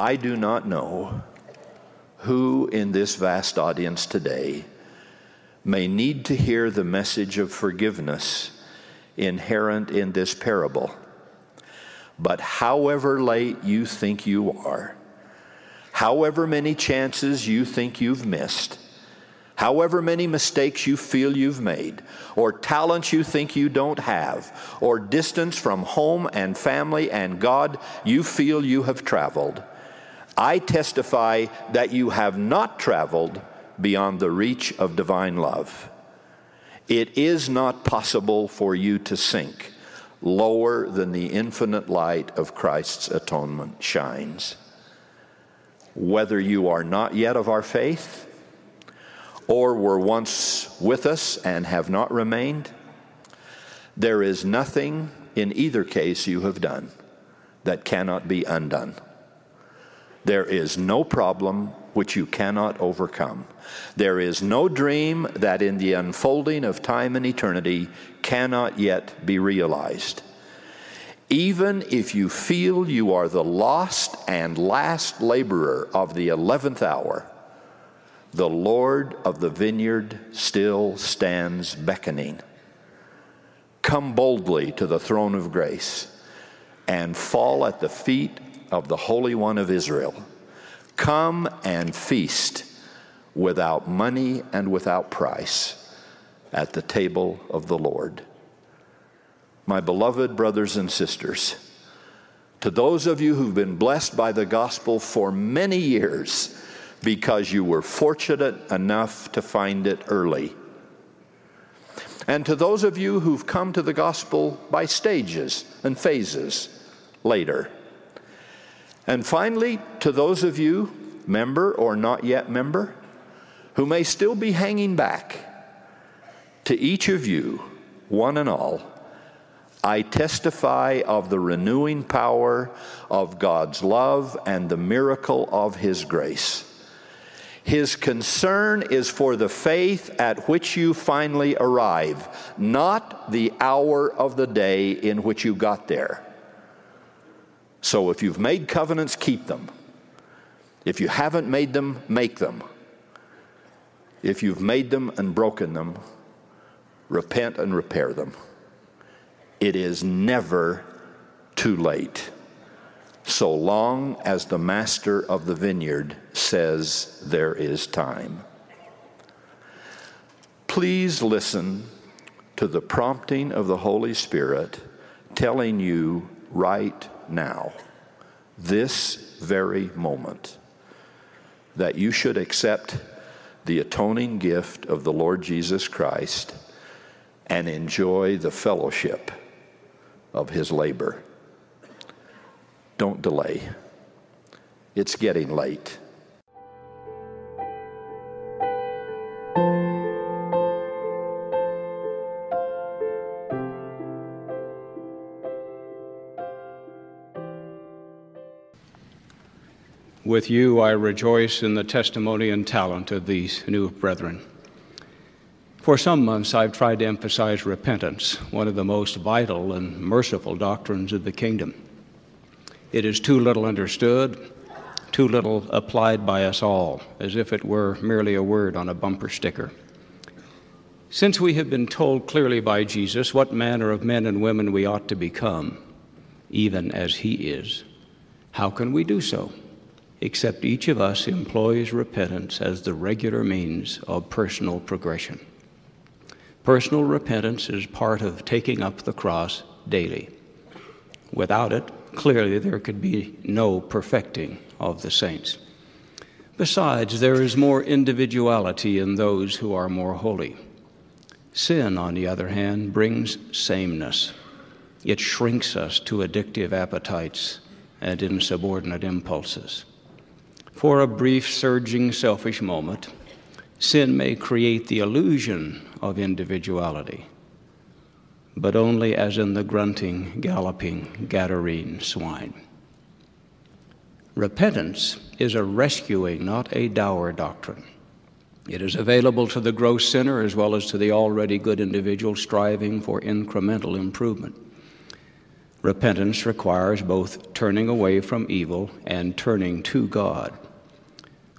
I do not know who in this vast audience today may need to hear the message of forgiveness inherent in this parable. But however late you think you are, however many chances you think you've missed, however many mistakes you feel you've made, or talents you think you don't have, or distance from home and family and God you feel you have traveled, I testify that you have not traveled beyond the reach of divine love. It is not possible for you to sink lower than the infinite light of Christ's atonement shines. Whether you are not yet of our faith, or were once with us and have not remained, there is nothing in either case you have done that cannot be undone. There is no problem which you cannot overcome. There is no dream that in the unfolding of time and eternity cannot yet be realized. Even if you feel you are the lost and last laborer of the eleventh hour, the Lord of the vineyard still stands beckoning. Come boldly to the throne of grace and fall at the feet of the Holy One of Israel. Come and feast without money and without price at the table of the Lord. My beloved brothers and sisters, to those of you who've been blessed by the gospel for many years because you were fortunate enough to find it early, and to those of you who've come to the gospel by stages and phases later, and finally, to those of you, member or not yet member, who may still be hanging back, to each of you, one and all, I testify of the renewing power of God's love and the miracle of His grace. His concern is for the faith at which you finally arrive, not the hour of the day in which you got there. So if you've made covenants, keep them. If you haven't made them, make them. If you've made them and broken them, repent and repair them. It is never too late, so long as the master of the vineyard says there is time. Please listen to the prompting of the Holy Spirit telling you right now, this very moment, that you should accept the atoning gift of the Lord Jesus Christ and enjoy the fellowship of his labor. Don't delay. It's getting late. With you, I rejoice in the testimony and talent of these new brethren. For some months, I've tried to emphasize repentance, one of the most vital and merciful doctrines of the kingdom. It is too little understood, too little applied by us all, as if it were merely a word on a bumper sticker. Since we have been told clearly by Jesus what manner of men and women we ought to become, even as He is, how can we do so? Except each of us employs repentance as the regular means of personal progression. Personal repentance is part of taking up the cross daily. Without it, clearly there could be no perfecting of the saints. Besides, there is more individuality in those who are more holy. Sin, on the other hand, brings sameness. It shrinks us to addictive appetites and insubordinate impulses. For a brief, surging, selfish moment, sin may create the illusion of individuality, but only as in the grunting, galloping Gadarene swine. Repentance is a rescuing, not a dour doctrine. It is available to the gross sinner as well as to the already good individual striving for incremental improvement. Repentance requires both turning away from evil and turning to God.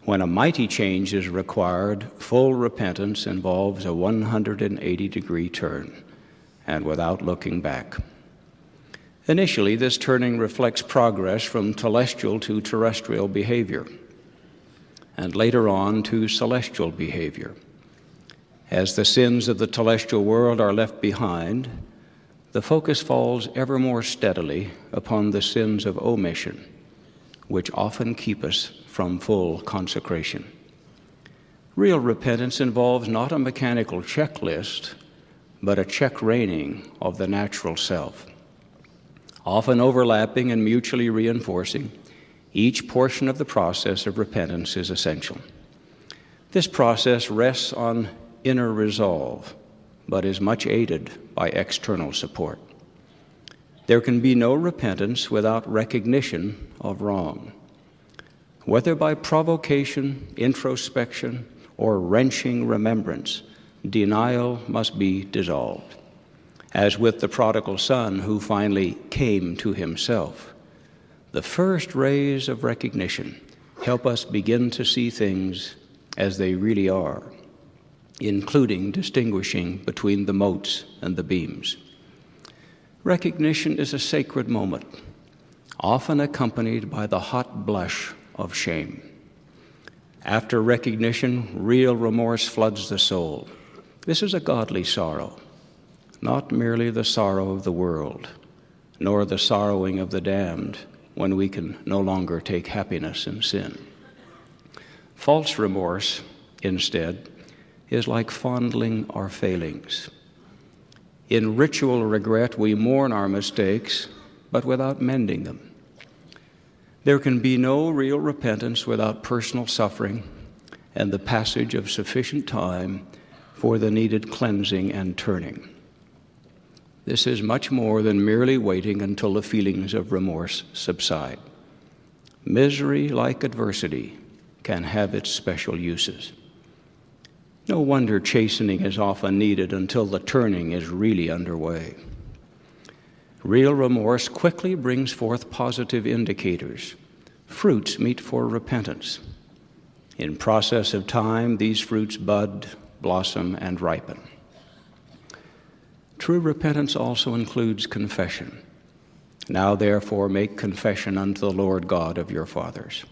When a mighty change is required, full repentance involves a 180 degree turn and without looking back. Initially, this turning reflects progress from telestial to terrestrial behavior, and later on to celestial behavior. As the sins of the telestial world are left behind, the focus falls ever more steadily upon the sins of omission, which often keep us from full consecration. Real repentance involves not a mechanical checklist, but a check reining of the natural self. Often overlapping and mutually reinforcing, each portion of the process of repentance is essential. This process rests on inner resolve but is much aided by external support. There can be no repentance without recognition of wrong. Whether by provocation, introspection, or wrenching remembrance, denial must be dissolved. As with the prodigal son who finally came to himself, the first rays of recognition help us begin to see things as they really are including distinguishing between the motes and the beams. Recognition is a sacred moment, often accompanied by the hot blush of shame. After recognition, real remorse floods the soul. This is a godly sorrow, not merely the sorrow of the world, nor the sorrowing of the damned when we can no longer take happiness in sin. False remorse, instead, is like fondling our failings. In ritual regret, we mourn our mistakes, but without mending them. There can be no real repentance without personal suffering and the passage of sufficient time for the needed cleansing and turning. This is much more than merely waiting until the feelings of remorse subside. Misery, like adversity, can have its special uses. No wonder chastening is often needed until the turning is really underway. Real remorse quickly brings forth positive indicators, fruits meet for repentance. In process of time, these fruits bud, blossom, and ripen. True repentance also includes confession. Now, therefore, make confession unto the Lord God of your fathers.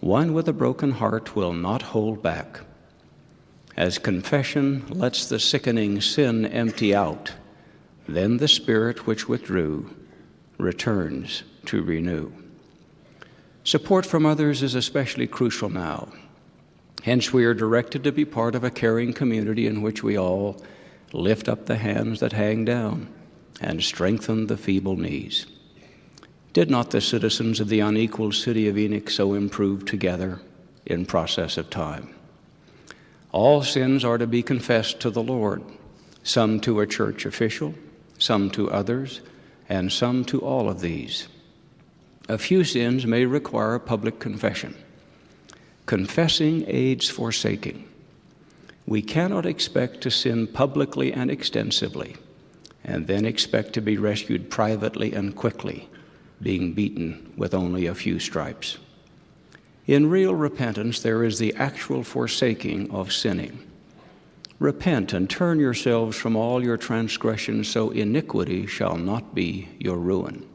One with a broken heart will not hold back as confession lets the sickening sin empty out, then the Spirit which withdrew returns to renew. Support from others is especially crucial now. Hence, we are directed to be part of a caring community in which we all lift up the hands that hang down and strengthen the feeble knees. Did not the citizens of the unequal city of Enoch so improve together in process of time? All sins are to be confessed to the Lord, some to a church official, some to others, and some to all of these. A few sins may require public confession. Confessing aids forsaking. We cannot expect to sin publicly and extensively, and then expect to be rescued privately and quickly, being beaten with only a few stripes. In real repentance, there is the actual forsaking of sinning. Repent and turn yourselves from all your transgressions, so iniquity shall not be your ruin.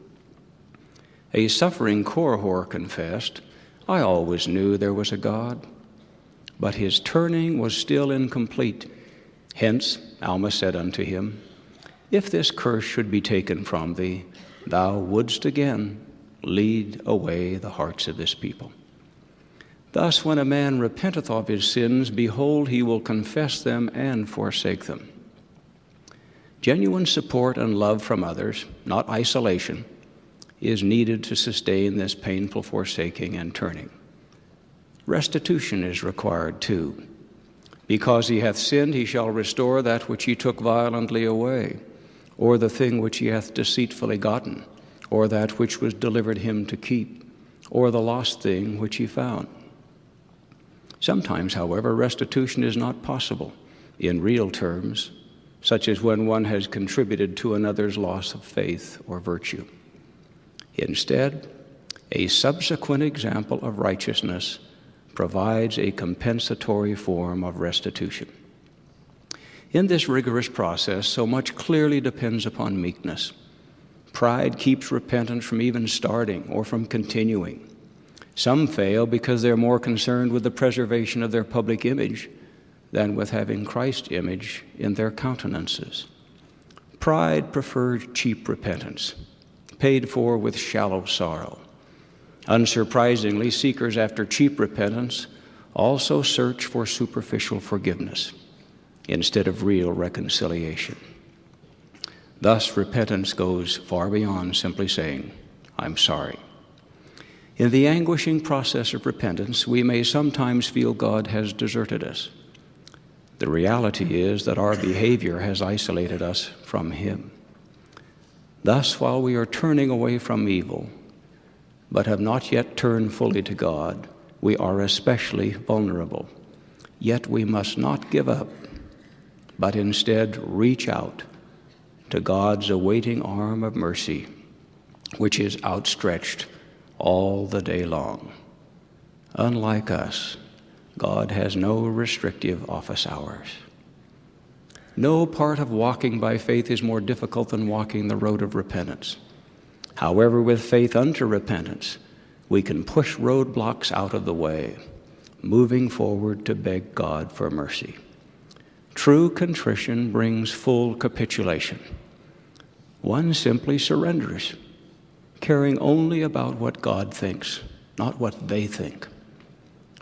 A suffering Korihor confessed, I always knew there was a God, but his turning was still incomplete. Hence, Alma said unto him, If this curse should be taken from thee, thou wouldst again lead away the hearts of this people. Thus, when a man repenteth of his sins, behold, he will confess them and forsake them. Genuine support and love from others, not isolation, is needed to sustain this painful forsaking and turning. Restitution is required too. Because he hath sinned, he shall restore that which he took violently away, or the thing which he hath deceitfully gotten, or that which was delivered him to keep, or the lost thing which he found. Sometimes, however, restitution is not possible in real terms such as when one has contributed to another's loss of faith or virtue. Instead, a subsequent example of righteousness provides a compensatory form of restitution. In this rigorous process, so much clearly depends upon meekness. Pride keeps repentance from even starting or from continuing. Some fail because they're more concerned with the preservation of their public image than with having Christ's image in their countenances. Pride prefers cheap repentance, paid for with shallow sorrow. Unsurprisingly, seekers after cheap repentance also search for superficial forgiveness instead of real reconciliation. Thus, repentance goes far beyond simply saying, I'm sorry. In the anguishing process of repentance, we may sometimes feel God has deserted us. The reality is that our behavior has isolated us from Him. Thus, while we are turning away from evil, but have not yet turned fully to God, we are especially vulnerable. Yet we must not give up, but instead reach out to God's awaiting arm of mercy, which is outstretched all the day long. Unlike us, God has no restrictive office hours. No part of walking by faith is more difficult than walking the road of repentance. However, with faith unto repentance, we can push roadblocks out of the way, moving forward to beg God for mercy. True contrition brings full capitulation. One simply surrenders, caring only about what God thinks, not what they think,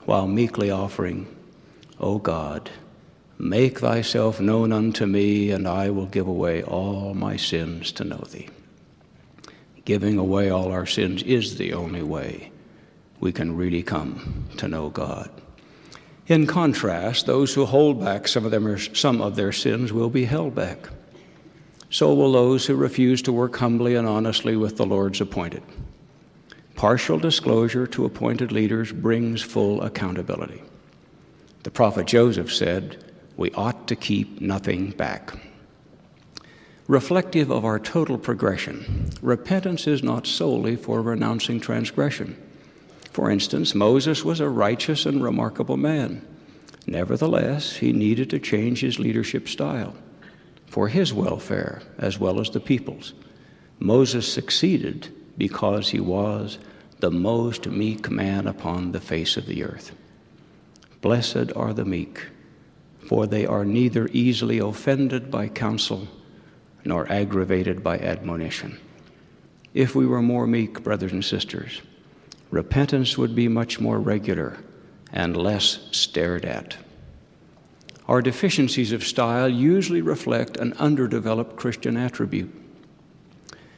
while meekly offering, O God, make thyself known unto me, and I will give away all my sins to know thee. Giving away all our sins is the only way we can really come to know God. In contrast, those who hold back some of, them, some of their sins will be held back so will those who refuse to work humbly and honestly with the Lord's appointed. Partial disclosure to appointed leaders brings full accountability. The prophet Joseph said, We ought to keep nothing back. Reflective of our total progression, repentance is not solely for renouncing transgression. For instance, Moses was a righteous and remarkable man. Nevertheless, he needed to change his leadership style for his welfare as well as the people's. Moses succeeded because he was the most meek man upon the face of the earth. Blessed are the meek, for they are neither easily offended by counsel nor aggravated by admonition. If we were more meek, brothers and sisters, repentance would be much more regular and less stared at. Our deficiencies of style usually reflect an underdeveloped Christian attribute,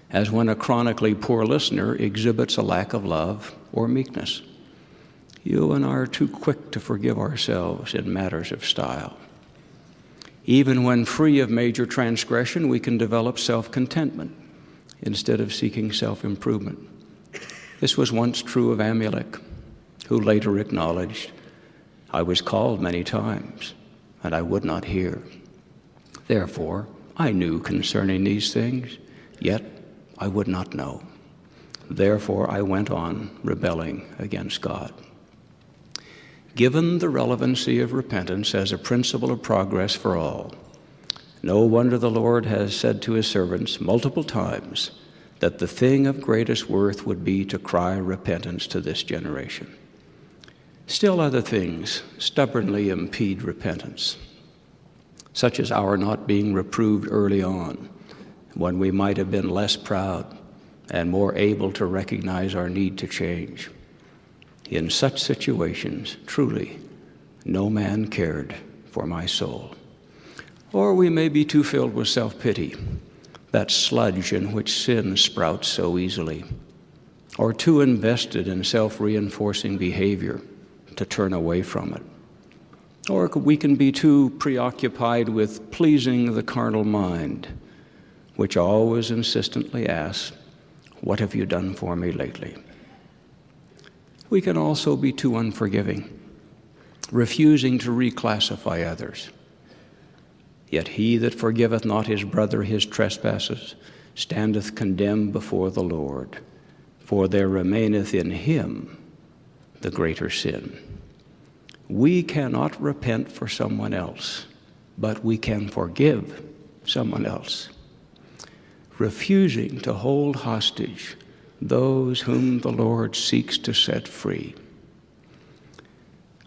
as when a chronically poor listener exhibits a lack of love or meekness. You and I are too quick to forgive ourselves in matters of style. Even when free of major transgression, we can develop self contentment instead of seeking self improvement. This was once true of Amulek, who later acknowledged, I was called many times and I would not hear. Therefore, I knew concerning these things, yet I would not know. Therefore, I went on rebelling against God. Given the relevancy of repentance as a principle of progress for all, no wonder the Lord has said to his servants multiple times that the thing of greatest worth would be to cry repentance to this generation. Still, other things stubbornly impede repentance, such as our not being reproved early on, when we might have been less proud and more able to recognize our need to change. In such situations, truly, no man cared for my soul. Or we may be too filled with self pity, that sludge in which sin sprouts so easily, or too invested in self reinforcing behavior to turn away from it. Or we can be too preoccupied with pleasing the carnal mind, which always insistently asks, What have you done for me lately? We can also be too unforgiving, refusing to reclassify others. Yet he that forgiveth not his brother his trespasses standeth condemned before the Lord, for there remaineth in him the greater sin. We cannot repent for someone else, but we can forgive someone else. Refusing to hold hostage those whom the Lord seeks to set free.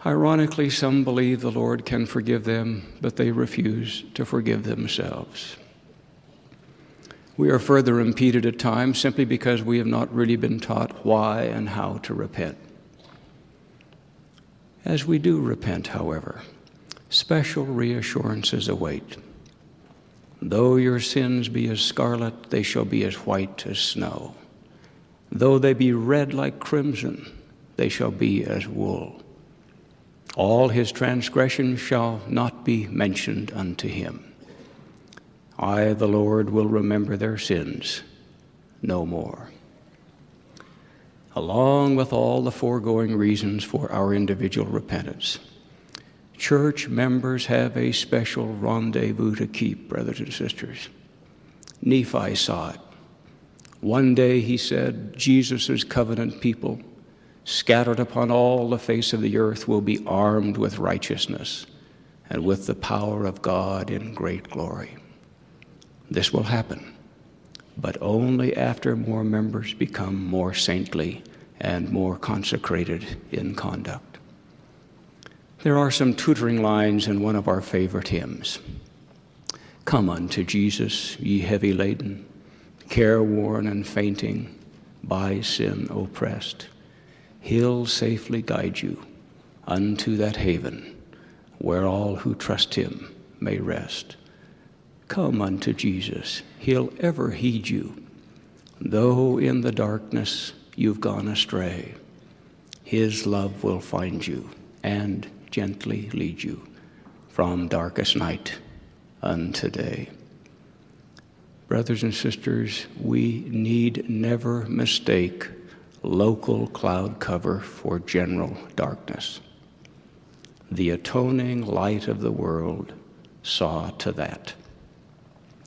Ironically, some believe the Lord can forgive them, but they refuse to forgive themselves. We are further impeded at times simply because we have not really been taught why and how to repent. As we do repent, however, special reassurances await. Though your sins be as scarlet, they shall be as white as snow. Though they be red like crimson, they shall be as wool. All his transgressions shall not be mentioned unto him. I, the Lord, will remember their sins no more. Along with all the foregoing reasons for our individual repentance, church members have a special rendezvous to keep, brothers and sisters. Nephi saw it. One day he said, Jesus' covenant people scattered upon all the face of the earth, will be armed with righteousness and with the power of God in great glory. This will happen, but only after more members become more saintly and more consecrated in conduct. There are some tutoring lines in one of our favorite hymns. Come unto Jesus, ye heavy laden, careworn and fainting, by sin oppressed. He'll safely guide you unto that haven where all who trust him may rest. Come unto Jesus, he'll ever heed you, though in the darkness you've gone astray. His love will find you and gently lead you from darkest night unto day. Brothers and sisters, we need never mistake local cloud cover for general darkness. The atoning light of the world saw to that.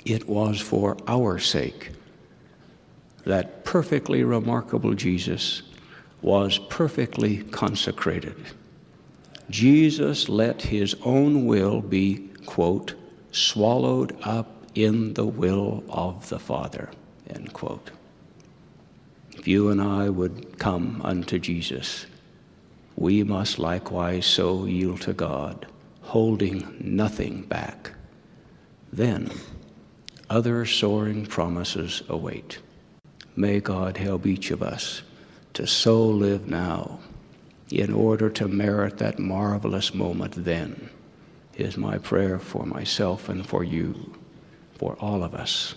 It was for our sake that perfectly remarkable Jesus was perfectly consecrated. Jesus let his own will be, quote, swallowed up in the will of the Father, end quote if you and I would come unto Jesus, we must likewise so yield to God, holding nothing back. Then other soaring promises await. May God help each of us to so live now in order to merit that marvelous moment then, is my prayer for myself and for you, for all of us,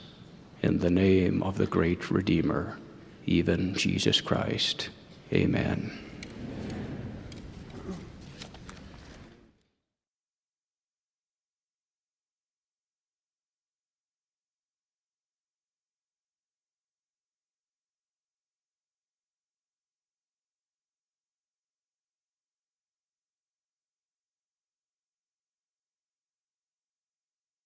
in the name of the great Redeemer even Jesus Christ. Amen.